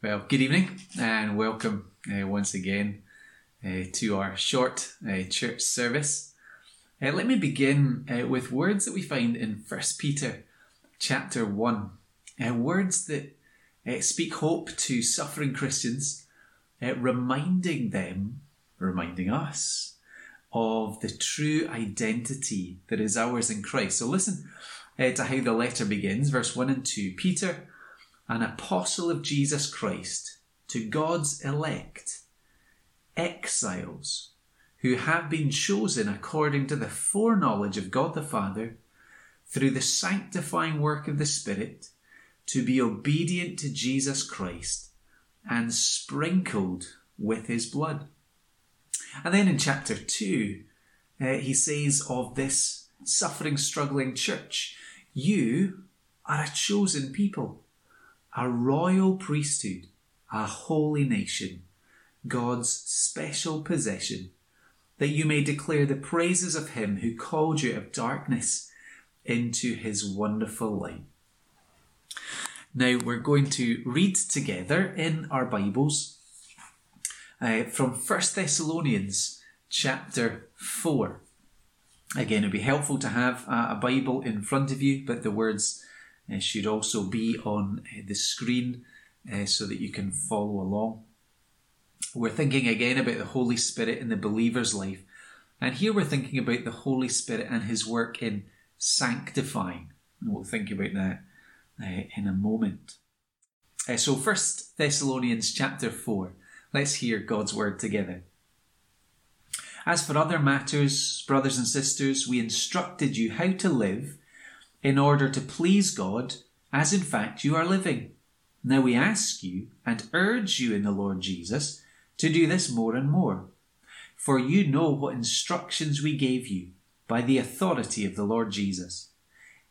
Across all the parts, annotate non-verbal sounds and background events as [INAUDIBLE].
Well, good evening and welcome uh, once again uh, to our short uh, church service. Uh, let me begin uh, with words that we find in 1 Peter chapter 1. Uh, words that speak hope to suffering Christians, reminding them, reminding us, of the true identity that is ours in Christ. So listen to how the letter begins, verse 1 and 2. Peter, an apostle of Jesus Christ, to God's elect, exiles who have been chosen according to the foreknowledge of God the Father, through the sanctifying work of the Spirit, to be obedient to Jesus Christ and sprinkled with his blood. And then in chapter 2, uh, he says of this suffering, struggling church, You are a chosen people a royal priesthood, a holy nation, God's special possession, that you may declare the praises of him who called you out of darkness into his wonderful light. Now we're going to read together in our Bibles uh, from 1 Thessalonians chapter 4. Again, it'd be helpful to have a Bible in front of you, but the words uh, should also be on uh, the screen uh, so that you can follow along. We're thinking again about the Holy Spirit in the believer's life. And here we're thinking about the Holy Spirit and his work in sanctifying. And we'll think about that uh, in a moment. So, First Thessalonians chapter 4. Let's hear God's word together. As for other matters, brothers and sisters, we instructed you how to live in order to please God, as in fact you are living. Now we ask you and urge you in the Lord Jesus to do this more and more. For you know what instructions we gave you by the authority of the Lord Jesus.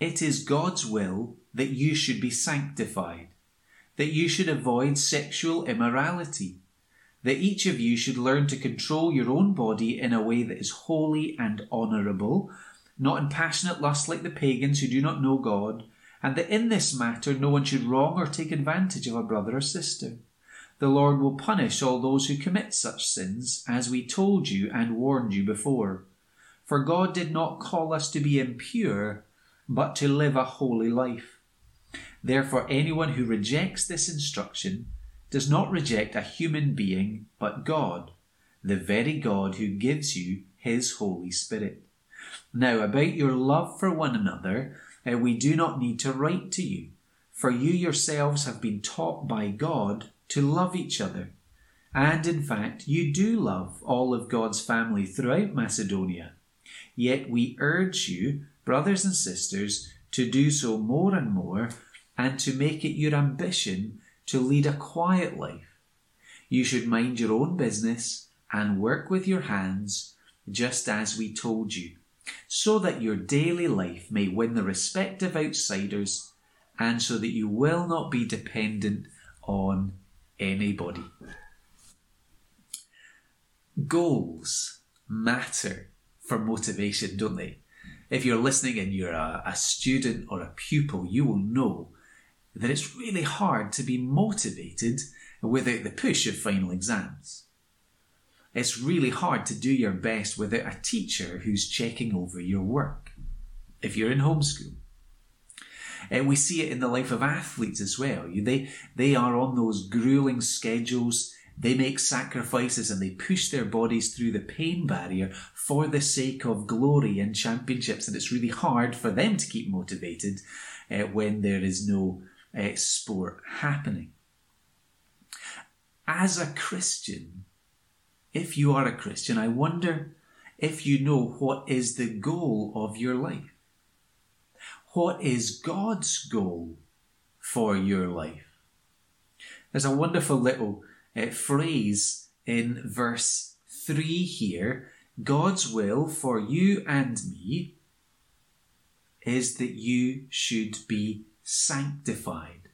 It is God's will that you should be sanctified, that you should avoid sexual immorality, that each of you should learn to control your own body in a way that is holy and honourable not in passionate lust like the pagans who do not know God, and that in this matter no one should wrong or take advantage of a brother or sister. The Lord will punish all those who commit such sins, as we told you and warned you before. For God did not call us to be impure, but to live a holy life. Therefore, anyone who rejects this instruction does not reject a human being, but God, the very God who gives you his Holy Spirit. Now, about your love for one another, uh, we do not need to write to you, for you yourselves have been taught by God to love each other. And in fact, you do love all of God's family throughout Macedonia. Yet we urge you, brothers and sisters, to do so more and more, and to make it your ambition to lead a quiet life. You should mind your own business and work with your hands, just as we told you so that your daily life may win the respect of outsiders and so that you will not be dependent on anybody. Goals matter for motivation, don't they? If you're listening and you're a, a student or a pupil, you will know that it's really hard to be motivated without the push of final exams. It's really hard to do your best without a teacher who's checking over your work if you're in homeschool. And we see it in the life of athletes as well. They, they are on those grueling schedules. They make sacrifices and they push their bodies through the pain barrier for the sake of glory and championships. And it's really hard for them to keep motivated uh, when there is no uh, sport happening. As a Christian, if you are a Christian, I wonder if you know what is the goal of your life. What is God's goal for your life? There's a wonderful little uh, phrase in verse 3 here God's will for you and me is that you should be sanctified.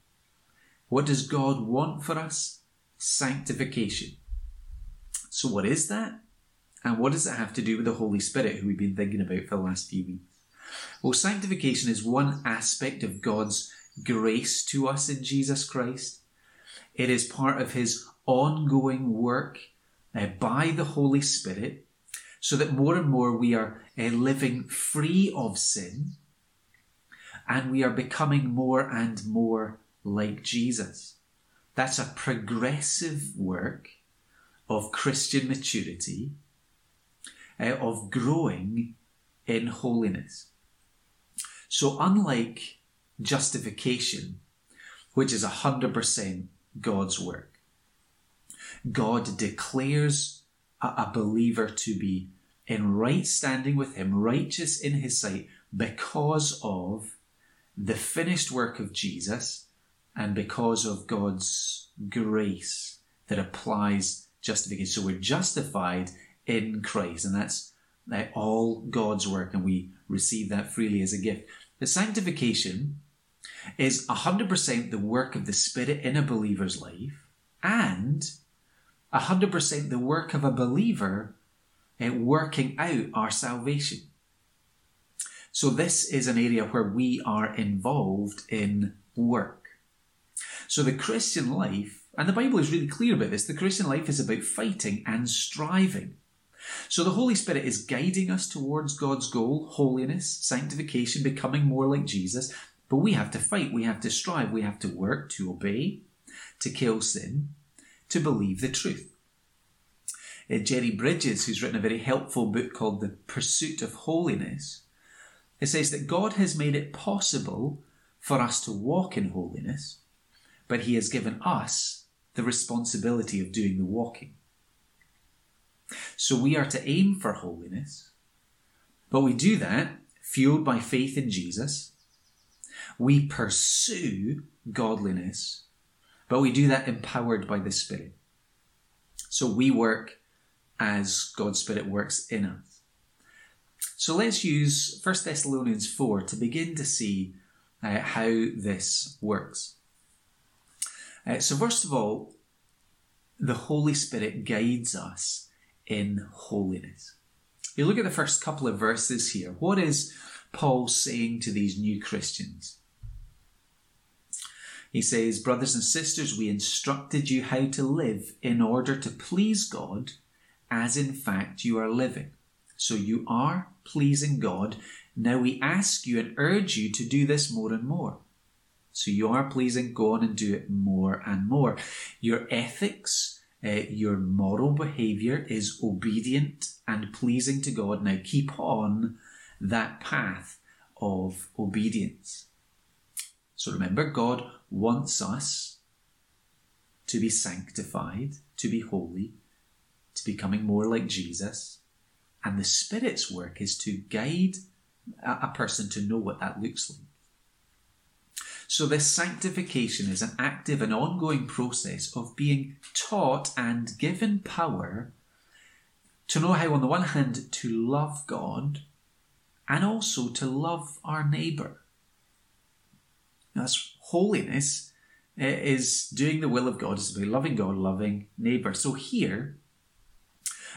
What does God want for us? Sanctification. So, what is that? And what does it have to do with the Holy Spirit, who we've been thinking about for the last few weeks? Well, sanctification is one aspect of God's grace to us in Jesus Christ. It is part of his ongoing work uh, by the Holy Spirit so that more and more we are uh, living free of sin and we are becoming more and more like Jesus. That's a progressive work of Christian maturity, uh, of growing in holiness. So, unlike justification, which is 100% God's work, God declares a, a believer to be in right standing with Him, righteous in His sight, because of the finished work of Jesus and because of God's grace that applies justification. So we're justified in Christ, and that's all God's work, and we receive that freely as a gift. The sanctification is 100% the work of the Spirit in a believer's life and 100% the work of a believer uh, working out our salvation. So, this is an area where we are involved in work. So, the Christian life, and the Bible is really clear about this, the Christian life is about fighting and striving. So, the Holy Spirit is guiding us towards God's goal holiness, sanctification, becoming more like Jesus. But we have to fight, we have to strive, we have to work to obey, to kill sin, to believe the truth. Uh, Jerry Bridges, who's written a very helpful book called The Pursuit of Holiness, it says that God has made it possible for us to walk in holiness, but He has given us the responsibility of doing the walking. So we are to aim for holiness, but we do that fueled by faith in Jesus. We pursue godliness, but we do that empowered by the Spirit. So we work as God's Spirit works in us. So let's use 1 Thessalonians 4 to begin to see uh, how this works. Uh, so, first of all, the Holy Spirit guides us in holiness. You look at the first couple of verses here. What is Paul saying to these new Christians? He says, Brothers and sisters, we instructed you how to live in order to please God, as in fact you are living. So you are pleasing God. Now we ask you and urge you to do this more and more. So you are pleasing, go on and do it more and more. Your ethics, uh, your moral behavior is obedient and pleasing to God. Now keep on that path of obedience. So remember, God wants us to be sanctified, to be holy, to becoming more like Jesus. And the Spirit's work is to guide a person to know what that looks like. So, this sanctification is an active and ongoing process of being taught and given power to know how, on the one hand, to love God and also to love our neighbour. That's holiness is doing the will of God, is about loving God, loving neighbour. So, here,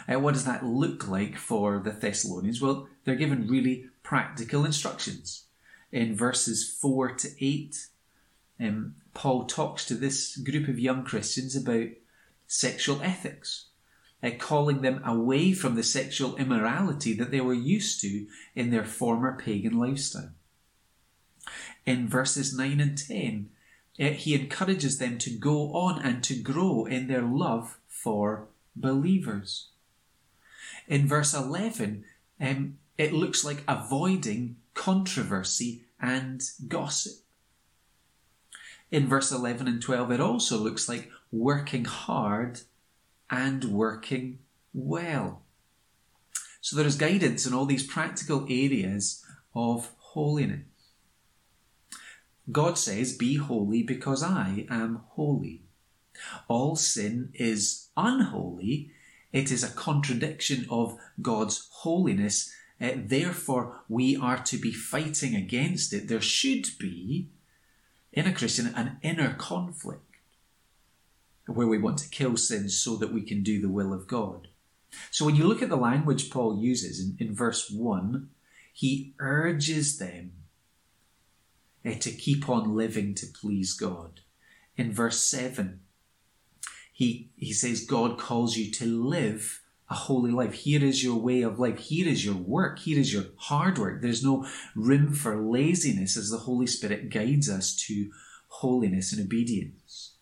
uh, what does that look like for the Thessalonians? Well, they're given really practical instructions. In verses 4 to 8, um, Paul talks to this group of young Christians about sexual ethics, uh, calling them away from the sexual immorality that they were used to in their former pagan lifestyle. In verses 9 and 10, uh, he encourages them to go on and to grow in their love for believers. In verse 11, um, it looks like avoiding controversy and gossip. In verse 11 and 12, it also looks like working hard and working well. So there is guidance in all these practical areas of holiness. God says, Be holy because I am holy. All sin is unholy it is a contradiction of God's holiness. Uh, therefore, we are to be fighting against it. There should be, in a Christian, an inner conflict where we want to kill sin so that we can do the will of God. So when you look at the language Paul uses in, in verse 1, he urges them uh, to keep on living to please God. In verse 7, he, he says God calls you to live a holy life. Here is your way of life. Here is your work. Here is your hard work. There's no room for laziness as the Holy Spirit guides us to holiness and obedience.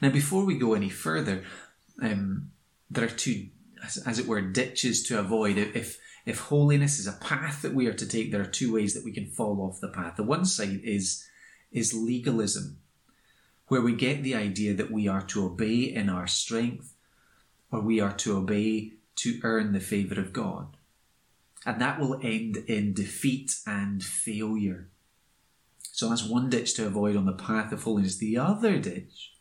Now, before we go any further, um, there are two, as, as, it were, ditches to avoid. If if holiness is a path that we are to take, there are two ways that we can fall off the path. The one side is is legalism, where we get the idea that we are to obey in our strength or we are to obey to earn the favour of God. And that will end in defeat and failure. So that's one ditch to avoid on the path of holiness. The other ditch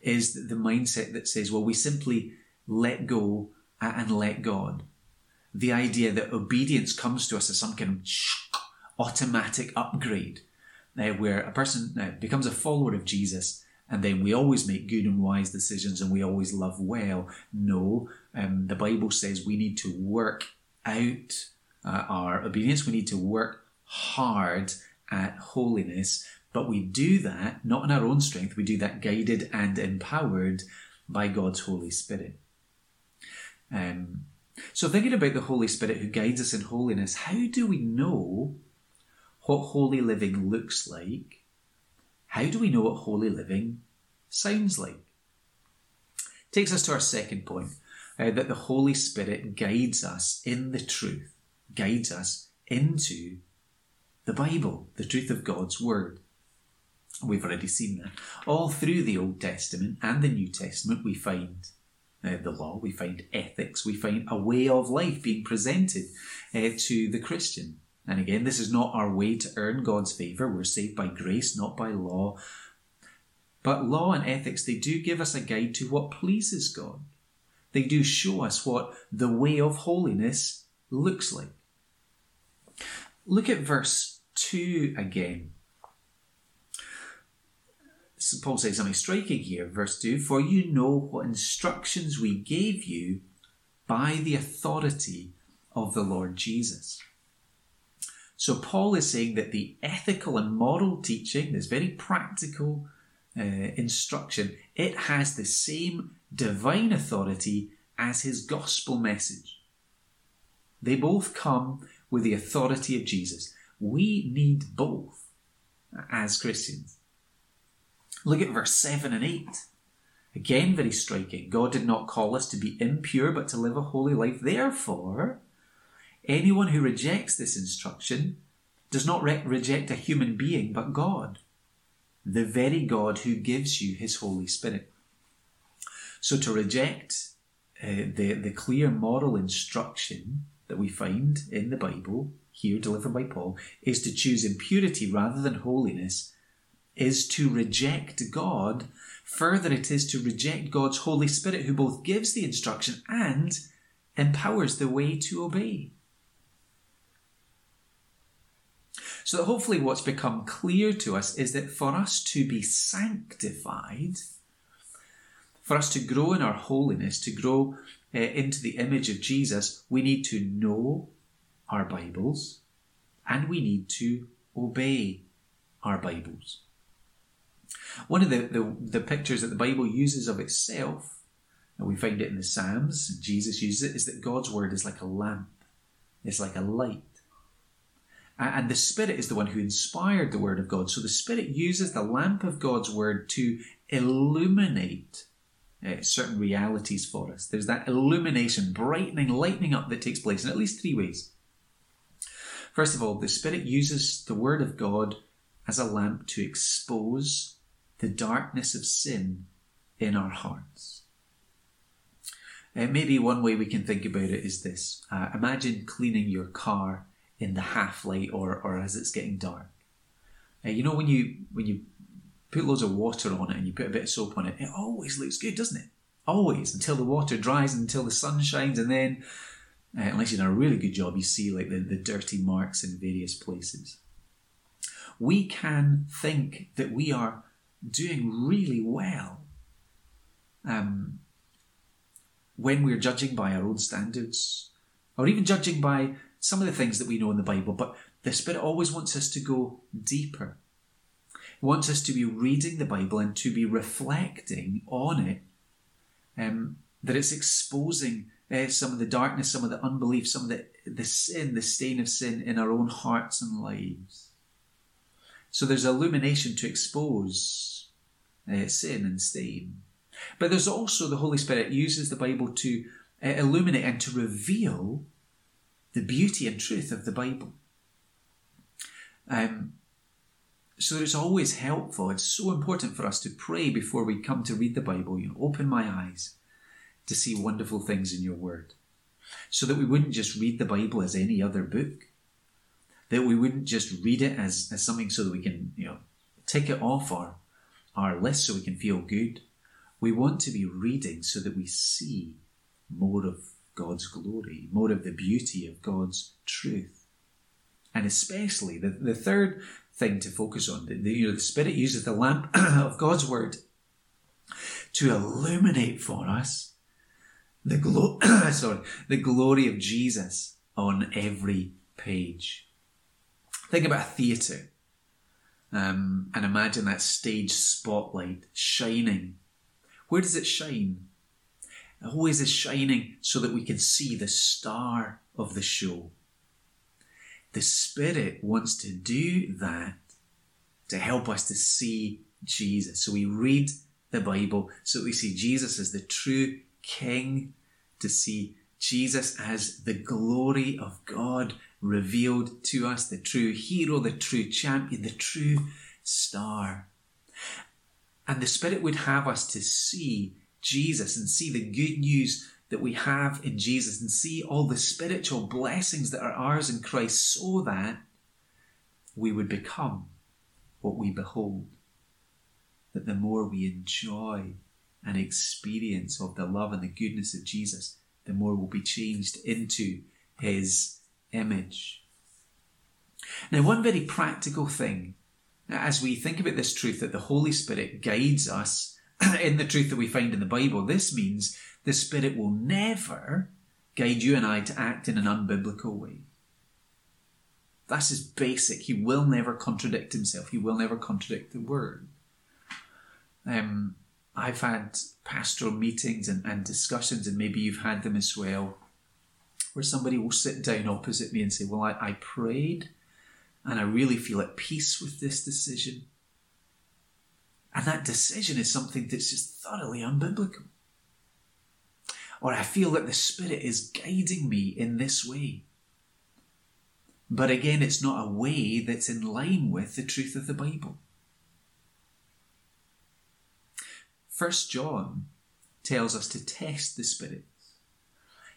is the mindset that says, well, we simply let go and let God. The idea that obedience comes to us as some kind of [SNIFFS] automatic upgrade, where a person becomes a follower of Jesus and then we always make good and wise decisions and we always love well. No, um, the Bible says we need to work out uh, our obedience, we need to work hard at holiness, but we do that not in our own strength, we do that guided and empowered by God's Holy Spirit. Um, so, thinking about the Holy Spirit who guides us in holiness, how do we know what holy living looks like? How do we know what holy living sounds like? Takes us to our second point uh, that the Holy Spirit guides us in the truth, guides us into the Bible, the truth of God's Word. We've already seen that. All through the Old Testament and the New Testament, we find uh, the law, we find ethics, we find a way of life being presented uh, to the Christian. And again, this is not our way to earn God's favour. We're saved by grace, not by law. But law and ethics, they do give us a guide to what pleases God. They do show us what the way of holiness looks like. Look at verse 2 again. Paul says something striking here, verse 2 For you know what instructions we gave you by the authority of the Lord Jesus. So Paul is saying that the ethical and moral teaching, this very practical uh, instruction, it has the same divine authority as his gospel message. They both come with the authority of Jesus. We need both as Christians. Look at verse 7 and 8. Again, very striking. God did not call us to be impure, but to live a holy life. Therefore, Anyone who rejects this instruction does not re- reject a human being, but God, the very God who gives you his Holy Spirit. So to reject uh, the, the clear moral instruction that we find in the Bible, here delivered by Paul, is to choose impurity rather than holiness, is to reject God. Further, it is to reject God's Holy Spirit, who both gives the instruction and empowers the way to obey. So that hopefully what's become clear to us is that for us to be sanctified, for us to grow in our holiness, to grow uh, into the image of Jesus, we need to know our Bibles and we need to obey our Bibles. One of the, the, the pictures that the Bible uses of itself, and we find it in the Psalms, Jesus uses it, is that God's Word is like a lamp, it's like a light. And the Spirit is the one who inspired the Word of God. So the Spirit uses the lamp of God's Word to illuminate uh, certain realities for us. There's that illumination, brightening, lightening up that takes place in at least three ways. First of all, the Spirit uses the Word of God as a lamp to expose the darkness of sin in our hearts. Uh, maybe one way we can think about it is this uh, imagine cleaning your car in the half light or, or as it's getting dark. Uh, you know when you when you put loads of water on it and you put a bit of soap on it, it always looks good, doesn't it? Always until the water dries, and until the sun shines, and then uh, unless you've done a really good job, you see like the, the dirty marks in various places. We can think that we are doing really well um, when we're judging by our own standards, or even judging by some of the things that we know in the Bible, but the Spirit always wants us to go deeper. wants us to be reading the Bible and to be reflecting on it. Um, that it's exposing uh, some of the darkness, some of the unbelief, some of the, the sin, the stain of sin in our own hearts and lives. So there's illumination to expose uh, sin and stain. But there's also the Holy Spirit uses the Bible to uh, illuminate and to reveal the beauty and truth of the Bible. Um, so it's always helpful. It's so important for us to pray before we come to read the Bible. You know, open my eyes to see wonderful things in your Word, so that we wouldn't just read the Bible as any other book. That we wouldn't just read it as, as something so that we can, you know, tick it off our, our list so we can feel good. We want to be reading so that we see more of God's glory, more of the beauty of God's truth. And especially the, the third thing to focus on, the, you know, the Spirit uses the lamp [CLEARS THROAT] of God's Word to illuminate for us the glo- [CLEARS THROAT] sorry, the glory of Jesus on every page. Think about a theatre um, and imagine that stage spotlight shining. Where does it shine? Always is shining so that we can see the star of the show. The Spirit wants to do that to help us to see Jesus. So we read the Bible so we see Jesus as the true King, to see Jesus as the glory of God revealed to us, the true hero, the true champion, the true star. And the Spirit would have us to see Jesus and see the good news that we have in Jesus and see all the spiritual blessings that are ours in Christ so that we would become what we behold. That the more we enjoy and experience of the love and the goodness of Jesus, the more we'll be changed into his image. Now, one very practical thing as we think about this truth that the Holy Spirit guides us [CLEARS THROAT] in the truth that we find in the Bible, this means the Spirit will never guide you and I to act in an unbiblical way. That's his basic. He will never contradict himself. He will never contradict the word. Um, I've had pastoral meetings and, and discussions, and maybe you've had them as well, where somebody will sit down opposite me and say, Well, I, I prayed and I really feel at peace with this decision. And that decision is something that's just thoroughly unbiblical. Or I feel that the Spirit is guiding me in this way. But again, it's not a way that's in line with the truth of the Bible. First John tells us to test the spirits,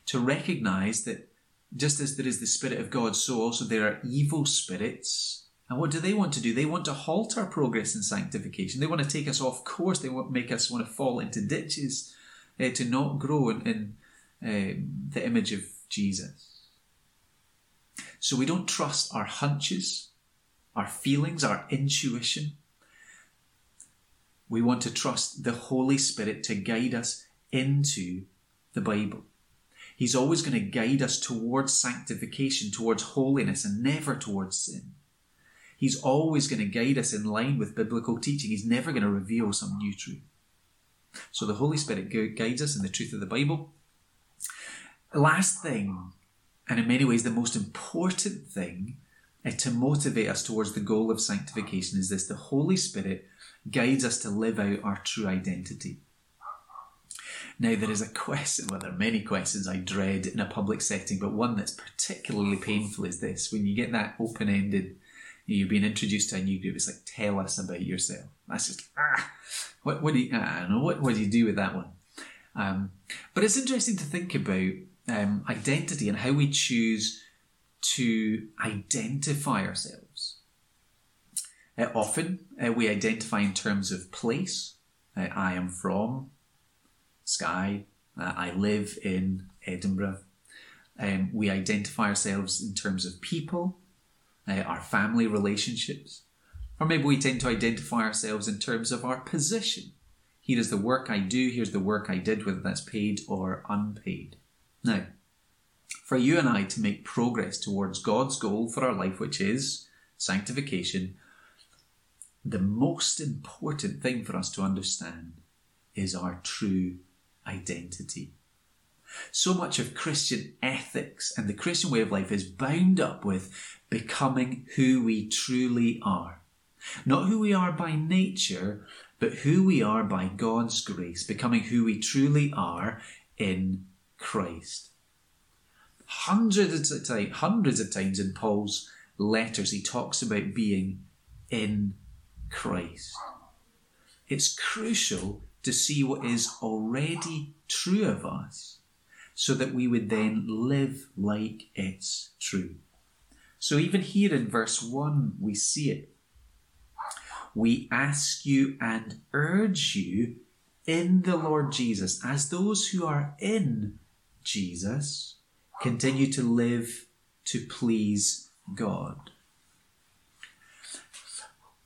to recognize that just as there is the Spirit of God, so also there are evil spirits and what do they want to do? They want to halt our progress in sanctification. They want to take us off course. They want to make us want to fall into ditches, uh, to not grow in, in um, the image of Jesus. So we don't trust our hunches, our feelings, our intuition. We want to trust the Holy Spirit to guide us into the Bible. He's always going to guide us towards sanctification, towards holiness, and never towards sin. He's always going to guide us in line with biblical teaching. He's never going to reveal some new truth. So the Holy Spirit guides us in the truth of the Bible. Last thing, and in many ways the most important thing, uh, to motivate us towards the goal of sanctification is this the Holy Spirit guides us to live out our true identity. Now, there is a question, well, there are many questions I dread in a public setting, but one that's particularly painful is this when you get that open ended you've been introduced to a new group. It's like, tell us about yourself. That's just, ah, what, what do you, I don't know, what, what do you do with that one? Um, but it's interesting to think about um, identity and how we choose to identify ourselves. Uh, often uh, we identify in terms of place. Uh, I am from Skye. Uh, I live in Edinburgh. Um, we identify ourselves in terms of people uh, our family relationships. Or maybe we tend to identify ourselves in terms of our position. Here is the work I do, here's the work I did, whether that's paid or unpaid. Now, for you and I to make progress towards God's goal for our life, which is sanctification, the most important thing for us to understand is our true identity. So much of Christian ethics and the Christian way of life is bound up with becoming who we truly are. Not who we are by nature, but who we are by God's grace, becoming who we truly are in Christ. Hundreds of, time, hundreds of times in Paul's letters, he talks about being in Christ. It's crucial to see what is already true of us so that we would then live like it's true. So, even here in verse 1, we see it. We ask you and urge you in the Lord Jesus, as those who are in Jesus, continue to live to please God.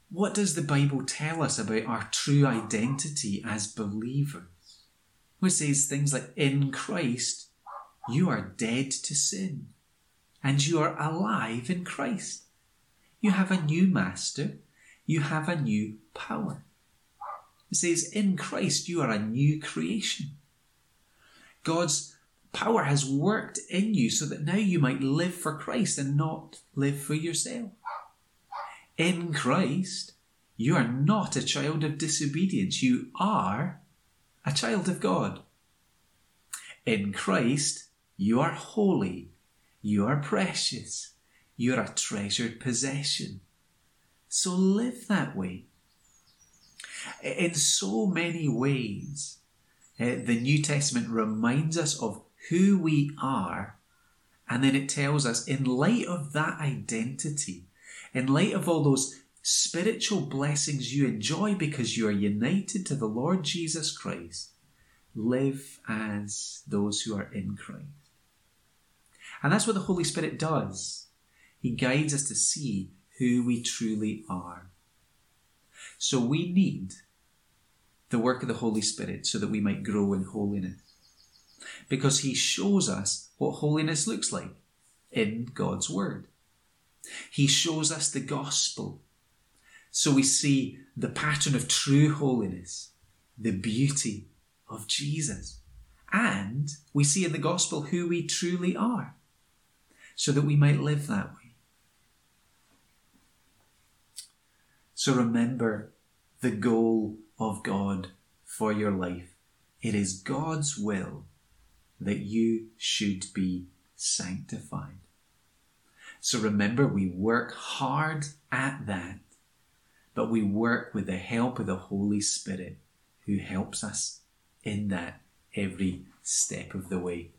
What does the Bible tell us about our true identity as believers? It says things like, in Christ, you are dead to sin, and you are alive in Christ. You have a new master, you have a new power. It says, in Christ, you are a new creation. God's power has worked in you so that now you might live for Christ and not live for yourself in Christ, you are not a child of disobedience. You are a child of God. In Christ, you are holy. You are precious. You are a treasured possession. So live that way. In so many ways, uh, the New Testament reminds us of who we are, and then it tells us, in light of that identity, in light of all those spiritual blessings you enjoy because you are united to the Lord Jesus Christ, live as those who are in Christ. And that's what the Holy Spirit does. He guides us to see who we truly are. So we need the work of the Holy Spirit so that we might grow in holiness. Because He shows us what holiness looks like in God's Word. He shows us the gospel. So we see the pattern of true holiness, the beauty of Jesus. And we see in the gospel who we truly are, so that we might live that way. So remember the goal of God for your life. It is God's will that you should be sanctified. So remember, we work hard at that, but we work with the help of the Holy Spirit who helps us in that every step of the way.